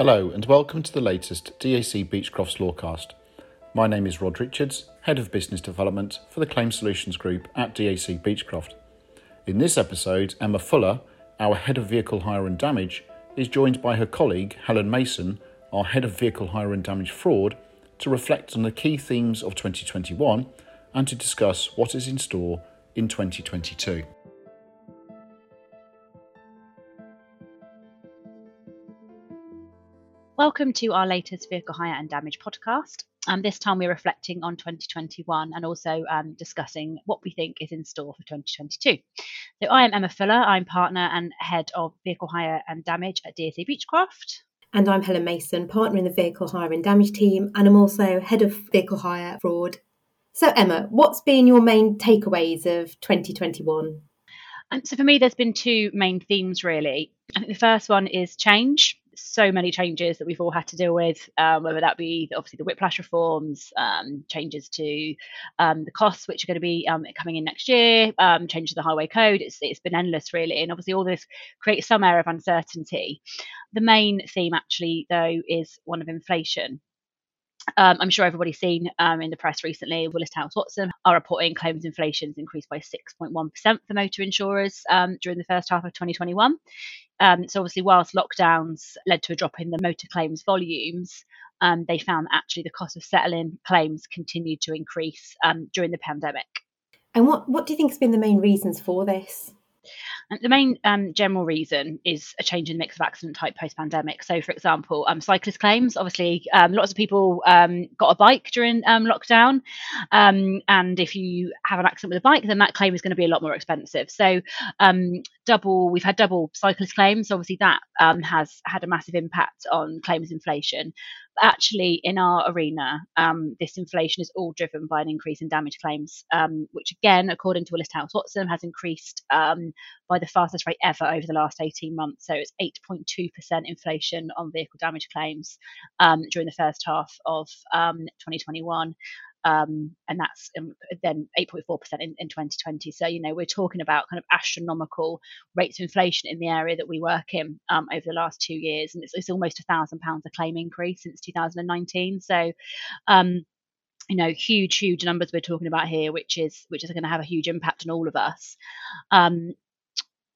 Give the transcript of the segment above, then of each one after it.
Hello, and welcome to the latest DAC Beachcroft Lawcast. My name is Rod Richards, Head of Business Development for the Claim Solutions Group at DAC Beachcroft. In this episode, Emma Fuller, our Head of Vehicle Hire and Damage, is joined by her colleague Helen Mason, our Head of Vehicle Hire and Damage Fraud, to reflect on the key themes of 2021 and to discuss what is in store in 2022. Welcome to our latest Vehicle Hire and Damage podcast. Um, this time we're reflecting on 2021 and also um, discussing what we think is in store for 2022. So I am Emma Fuller. I'm partner and head of Vehicle Hire and Damage at DAC Beachcroft. And I'm Helen Mason, partner in the Vehicle Hire and Damage team, and I'm also head of Vehicle Hire Fraud. So Emma, what's been your main takeaways of 2021? And so for me, there's been two main themes really. I think the first one is change so many changes that we've all had to deal with, um, whether that be obviously the whiplash reforms, um, changes to um, the costs which are going to be um, coming in next year, um, changes to the highway code. It's, it's been endless, really. And obviously, all this creates some air of uncertainty. The main theme, actually, though, is one of inflation. Um, I'm sure everybody's seen um, in the press recently, Willis Towers Watson are reporting claims inflation's increased by 6.1% for motor insurers um, during the first half of 2021. Um, so, obviously, whilst lockdowns led to a drop in the motor claims volumes, um, they found that actually the cost of settling claims continued to increase um, during the pandemic. And what, what do you think has been the main reasons for this? And the main um, general reason is a change in the mix of accident type post pandemic. So, for example, um, cyclist claims. Obviously, um, lots of people um, got a bike during um, lockdown, um, and if you have an accident with a bike, then that claim is going to be a lot more expensive. So, double we've had double cyclist claims. Obviously, that has had a massive impact on claims inflation actually, in our arena, um, this inflation is all driven by an increase in damage claims, um, which again, according to Willis Towers Watson, has increased um, by the fastest rate ever over the last 18 months. So it's 8.2% inflation on vehicle damage claims um, during the first half of 2021. Um, and that's um, then 8.4% in, in 2020. So, you know, we're talking about kind of astronomical rates of inflation in the area that we work in um, over the last two years. And it's, it's almost a thousand pounds a claim increase since 2019. So, um, you know huge huge numbers we're talking about here which is which is going to have a huge impact on all of us um,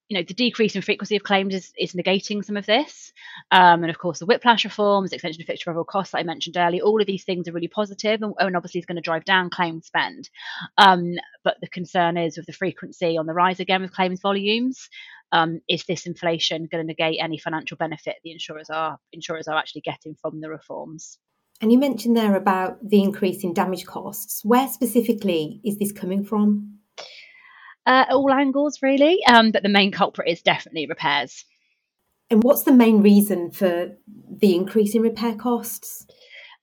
you know the decrease in frequency of claims is, is negating some of this. Um, and of course the whiplash reforms extension of fixed travel costs that i mentioned earlier all of these things are really positive and, and obviously is going to drive down claim spend. Um, but the concern is with the frequency on the rise again with claims volumes um, is this inflation going to negate any financial benefit the insurers are insurers are actually getting from the reforms? And you mentioned there about the increase in damage costs. Where specifically is this coming from uh, all angles really. Um, but the main culprit is definitely repairs. And what's the main reason for the increase in repair costs?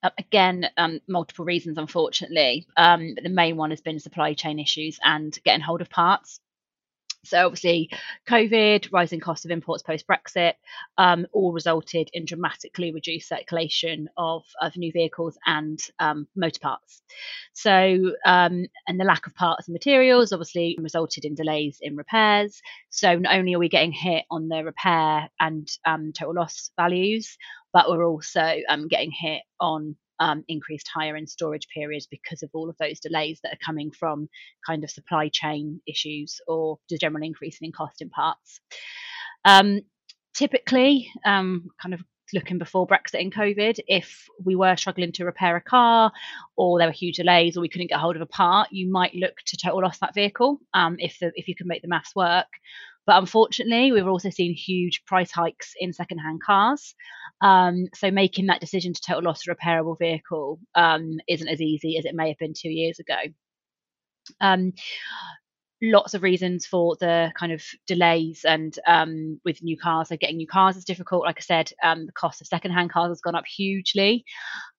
Uh, again, um, multiple reasons, unfortunately. Um, but the main one has been supply chain issues and getting hold of parts. So obviously, COVID, rising cost of imports post Brexit, um, all resulted in dramatically reduced circulation of, of new vehicles and um, motor parts. So um, and the lack of parts and materials obviously resulted in delays in repairs. So not only are we getting hit on the repair and um, total loss values, but we're also um, getting hit on um, increased hire and storage periods because of all of those delays that are coming from kind of supply chain issues or the general increase in cost in parts. Um, typically, um, kind of looking before Brexit and COVID, if we were struggling to repair a car or there were huge delays or we couldn't get hold of a part, you might look to total loss that vehicle um, if the, if you can make the maths work. But unfortunately, we've also seen huge price hikes in secondhand cars. Um, so making that decision to total loss a repairable vehicle um, isn't as easy as it may have been two years ago. Um, lots of reasons for the kind of delays and um, with new cars. So getting new cars is difficult. Like I said, um, the cost of secondhand cars has gone up hugely.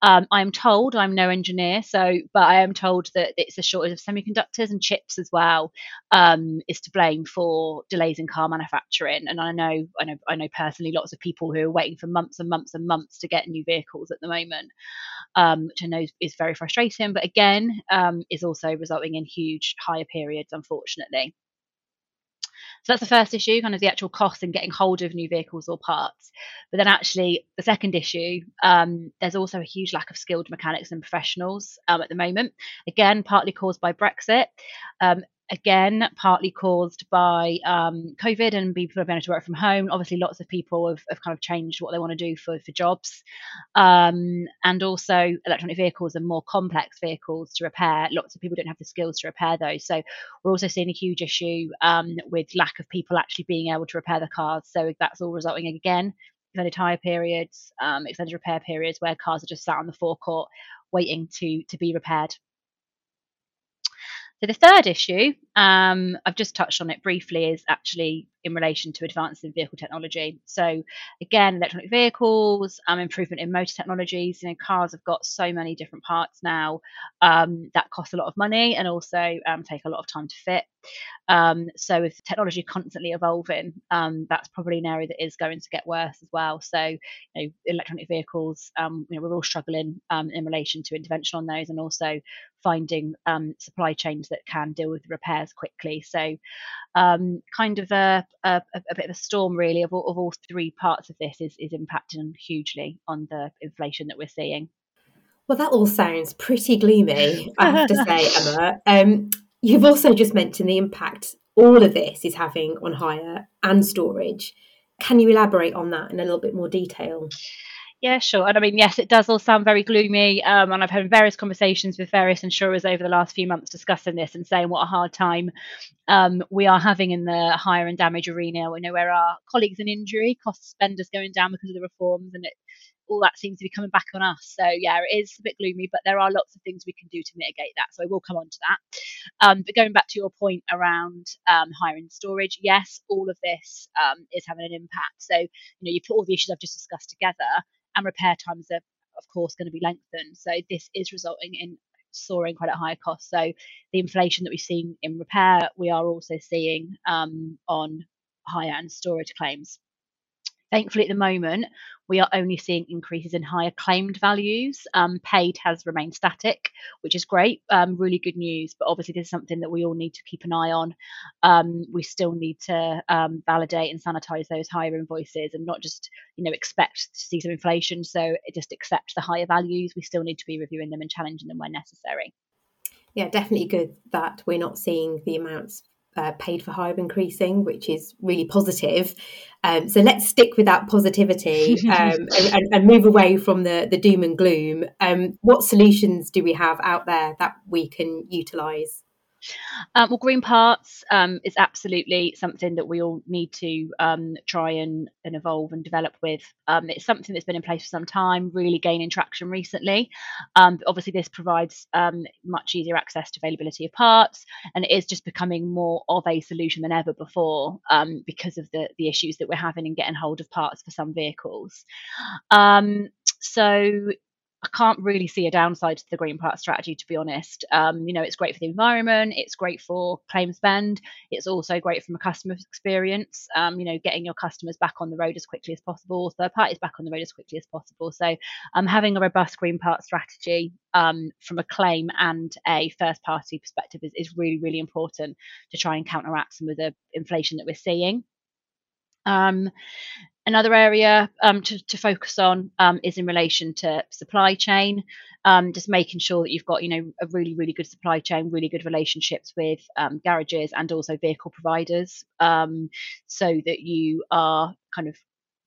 Um, I am told I'm no engineer, so but I am told that it's a shortage of semiconductors and chips as well um, is to blame for delays in car manufacturing. And I know, I know, I know personally lots of people who are waiting for months and months and months to get new vehicles at the moment, um, which I know is, very frustrating. But again, um, is also resulting in huge hire periods, unfortunately unfortunately. So that's the first issue, kind of the actual cost in getting hold of new vehicles or parts. But then actually, the second issue, um, there's also a huge lack of skilled mechanics and professionals um, at the moment. Again, partly caused by Brexit. Um, again, partly caused by um, COVID and people have been able to work from home. Obviously, lots of people have, have kind of changed what they want to do for, for jobs. Um, and also, electronic vehicles are more complex vehicles to repair. Lots of people don't have the skills to repair those. So, we're also seeing a huge issue um, with lack of people actually being able to repair the cars. So, that's all resulting again extended tyre periods, um, extended repair periods where cars are just sat on the forecourt waiting to to be repaired. So the third issue, um, I've just touched on it briefly, is actually in relation to advances in vehicle technology. So again, electronic vehicles, um, improvement in motor technologies. You know, cars have got so many different parts now um, that cost a lot of money and also um, take a lot of time to fit. Um, so with technology constantly evolving, um, that's probably an area that is going to get worse as well. So you know, electronic vehicles, um, you know, we're all struggling in relation to intervention on those and also finding supply chains that can deal with repairs quickly. So kind of a a, a, bit of a storm really of all, of all three parts of this is, is impacting hugely on the inflation that we're seeing. Well, that all sounds pretty gloomy, I have to say, Emma. Um, you've also just mentioned the impact all of this is having on hire and storage. Can you elaborate on that in a little bit more detail? Yeah, sure. And I mean, yes, it does all sound very gloomy. Um, and I've had various conversations with various insurers over the last few months discussing this and saying what a hard time um, we are having in the hire and damage arena. We know where our colleagues in injury, cost spenders going down because of the reforms, and it, all that seems to be coming back on us. So yeah, it is a bit gloomy, but there are lots of things we can do to mitigate that. So I will come on to that. Um, but going back to your point around um, hiring storage, yes, all of this um, is having an impact. So you know, you put all the issues I've just discussed together and repair times are of course going to be lengthened. So this is resulting in soaring credit hire costs. So the inflation that we've seen in repair, we are also seeing um, on hire and storage claims. Thankfully, at the moment, we are only seeing increases in higher claimed values. Um, paid has remained static, which is great, um, really good news. But obviously, this is something that we all need to keep an eye on. Um, we still need to um, validate and sanitize those hire invoices, and not just you know expect to see some inflation. So just accept the higher values. We still need to be reviewing them and challenging them when necessary. Yeah, definitely good that we're not seeing the amounts uh, paid for hire increasing, which is really positive. Um, so let's stick with that positivity um, and, and, move away from the, the doom and gloom. Um, what solutions do we have out there that we can utilise? Um, well, green parts um, is absolutely something that we all need to um, try and, and, evolve and develop with. Um, it's something that's been in place for some time, really gaining traction recently. Um, obviously, this provides um, much easier access to availability of parts, and it is just becoming more of a solution than ever before because of the, the issues that we're having in getting hold of parts for some vehicles. so I can't really see a downside to the green part strategy, to be honest. Um, you know, it's great for the environment, it's great for claim spend, it's also great from a customer experience. Um, you know, getting your customers back on the road as quickly as possible, third parties back on the road as quickly as possible. So, um, having a robust green part strategy um, from a claim and a first party perspective is, is really, really important to try and counteract some of the inflation that we're seeing. Um, Another area um, to, to, focus on um, is in relation to supply chain, um, just making sure that you've got, you know, a really, really good supply chain, really good relationships with um, garages and also vehicle providers, um, so that you are kind of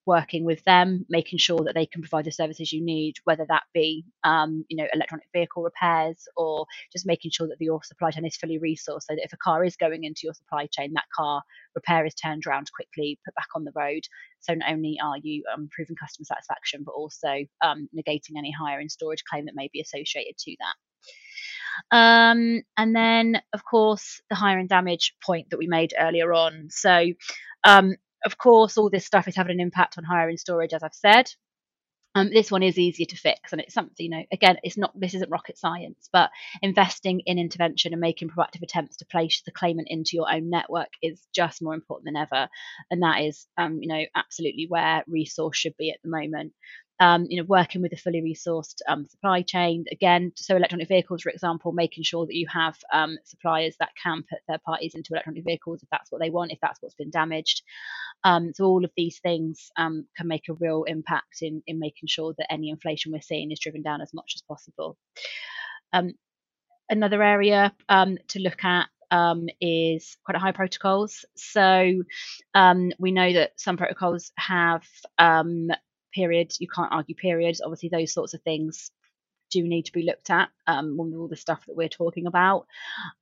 working with them, making sure that they can provide the services you need, whether that be, um, you know, electronic vehicle repairs or just making sure that your supply chain is fully resourced so that if a car is going into your supply chain, that car repair is turned around quickly, put back on the road. So not only are you um, improving customer satisfaction, but also um, negating any hire and storage claim that may be associated to that. Um, and then, of course, the hire and damage point that we made earlier on. So, um, of course, all this stuff is having an impact on hiring storage, as I've said. Um, this one is easier to fix, and it's something you know. Again, it's not this isn't rocket science, but investing in intervention and making proactive attempts to place the claimant into your own network is just more important than ever, and that is, um, you know, absolutely where resource should be at the moment. Um, you know, working with a fully resourced um, supply chain. Again, so electronic vehicles, for example, making sure that you have um, suppliers that can put third parties into electronic vehicles if that's what they want, if that's what's been damaged. Um, so all of these things um, can make a real impact in in making sure that any inflation we're seeing is driven down as much as possible. Um, another area to look at um, is credit high protocols. So um, we know that some protocols have um, periods, you can't argue periods. Obviously, those sorts of things do need to be looked at um, with all the stuff that we're talking about.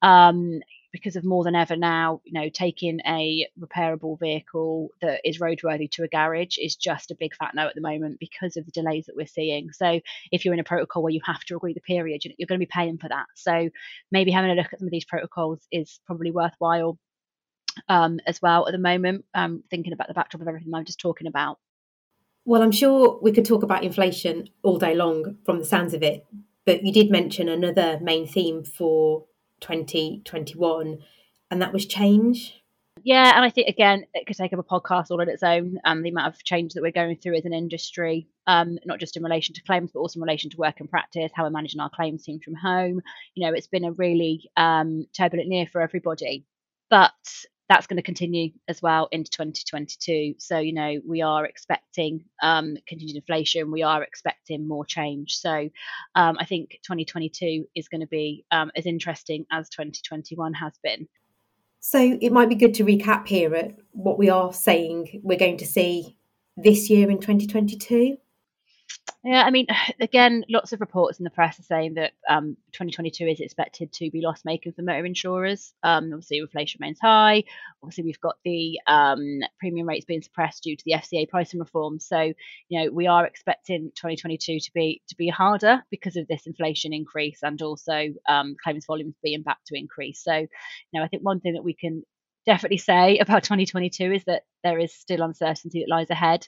Um, because of more than ever now, you know, taking a repairable vehicle that is roadworthy to a garage is just a big fat no at the moment because of the delays that we're seeing. So if you're in a protocol where you have to agree the period, you're going to be paying for that. So maybe having a look at some of these protocols is probably worthwhile um, as well at the moment, um, thinking about the backdrop of everything I'm just talking about. Well, I'm sure we could talk about inflation all day long from the sounds of it, but you did mention another main theme for 2021, and that was change. Yeah, and I think again, it could take up a podcast all on its own. and the amount of change that we're going through as an industry, um, not just in relation to claims, but also in relation to work and practice, how we're managing our claims team from home. You know, it's been a really um, turbulent year for everybody. But that's going to continue as well into 2022. So, you know, we are expecting um, continued inflation. We are expecting more change. So, um, I think 2022 is going to be um, as interesting as 2021 has been. So, it might be good to recap here at what we are saying we're going to see this year in 2022. Yeah, I mean, again, lots of reports in the press are saying that um, 2022 is expected to be loss making for motor insurers. Um, obviously, inflation remains high. Obviously, we've got the um, premium rates being suppressed due to the FCA pricing reform. So, you know, we are expecting 2022 to be to be harder because of this inflation increase and also um, claims volumes being back to increase. So, you know, I think one thing that we can definitely say about 2022 is that there is still uncertainty that lies ahead.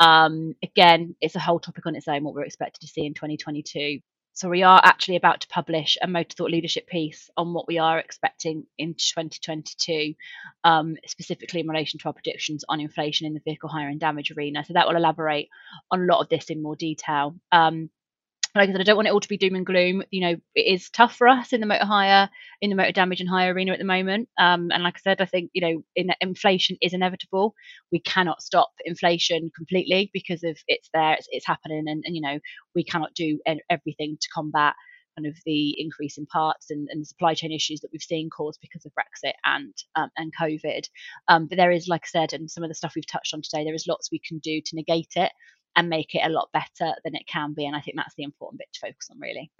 Um, again, it's a whole topic on its own, what we're expected to see in 2022. So we are actually about to publish a motor thought leadership piece on what we are expecting in 2022, um, specifically in relation to our predictions on inflation in the vehicle hire and damage arena. So that will elaborate on a lot of this in more detail. Um, like I said, I don't want it all to be doom and gloom. You know, it is tough for us in the motor hire, in the motor damage and hire arena at the moment. Um, and like I said, I think you know, in, inflation is inevitable. We cannot stop inflation completely because of it's there, it's, it's happening, and, and you know, we cannot do everything to combat kind of the increase in parts and, and the supply chain issues that we've seen caused because of Brexit and um, and COVID. Um, but there is, like I said, and some of the stuff we've touched on today, there is lots we can do to negate it and make it a lot better than it can be. And I think that's the important bit to focus on, really.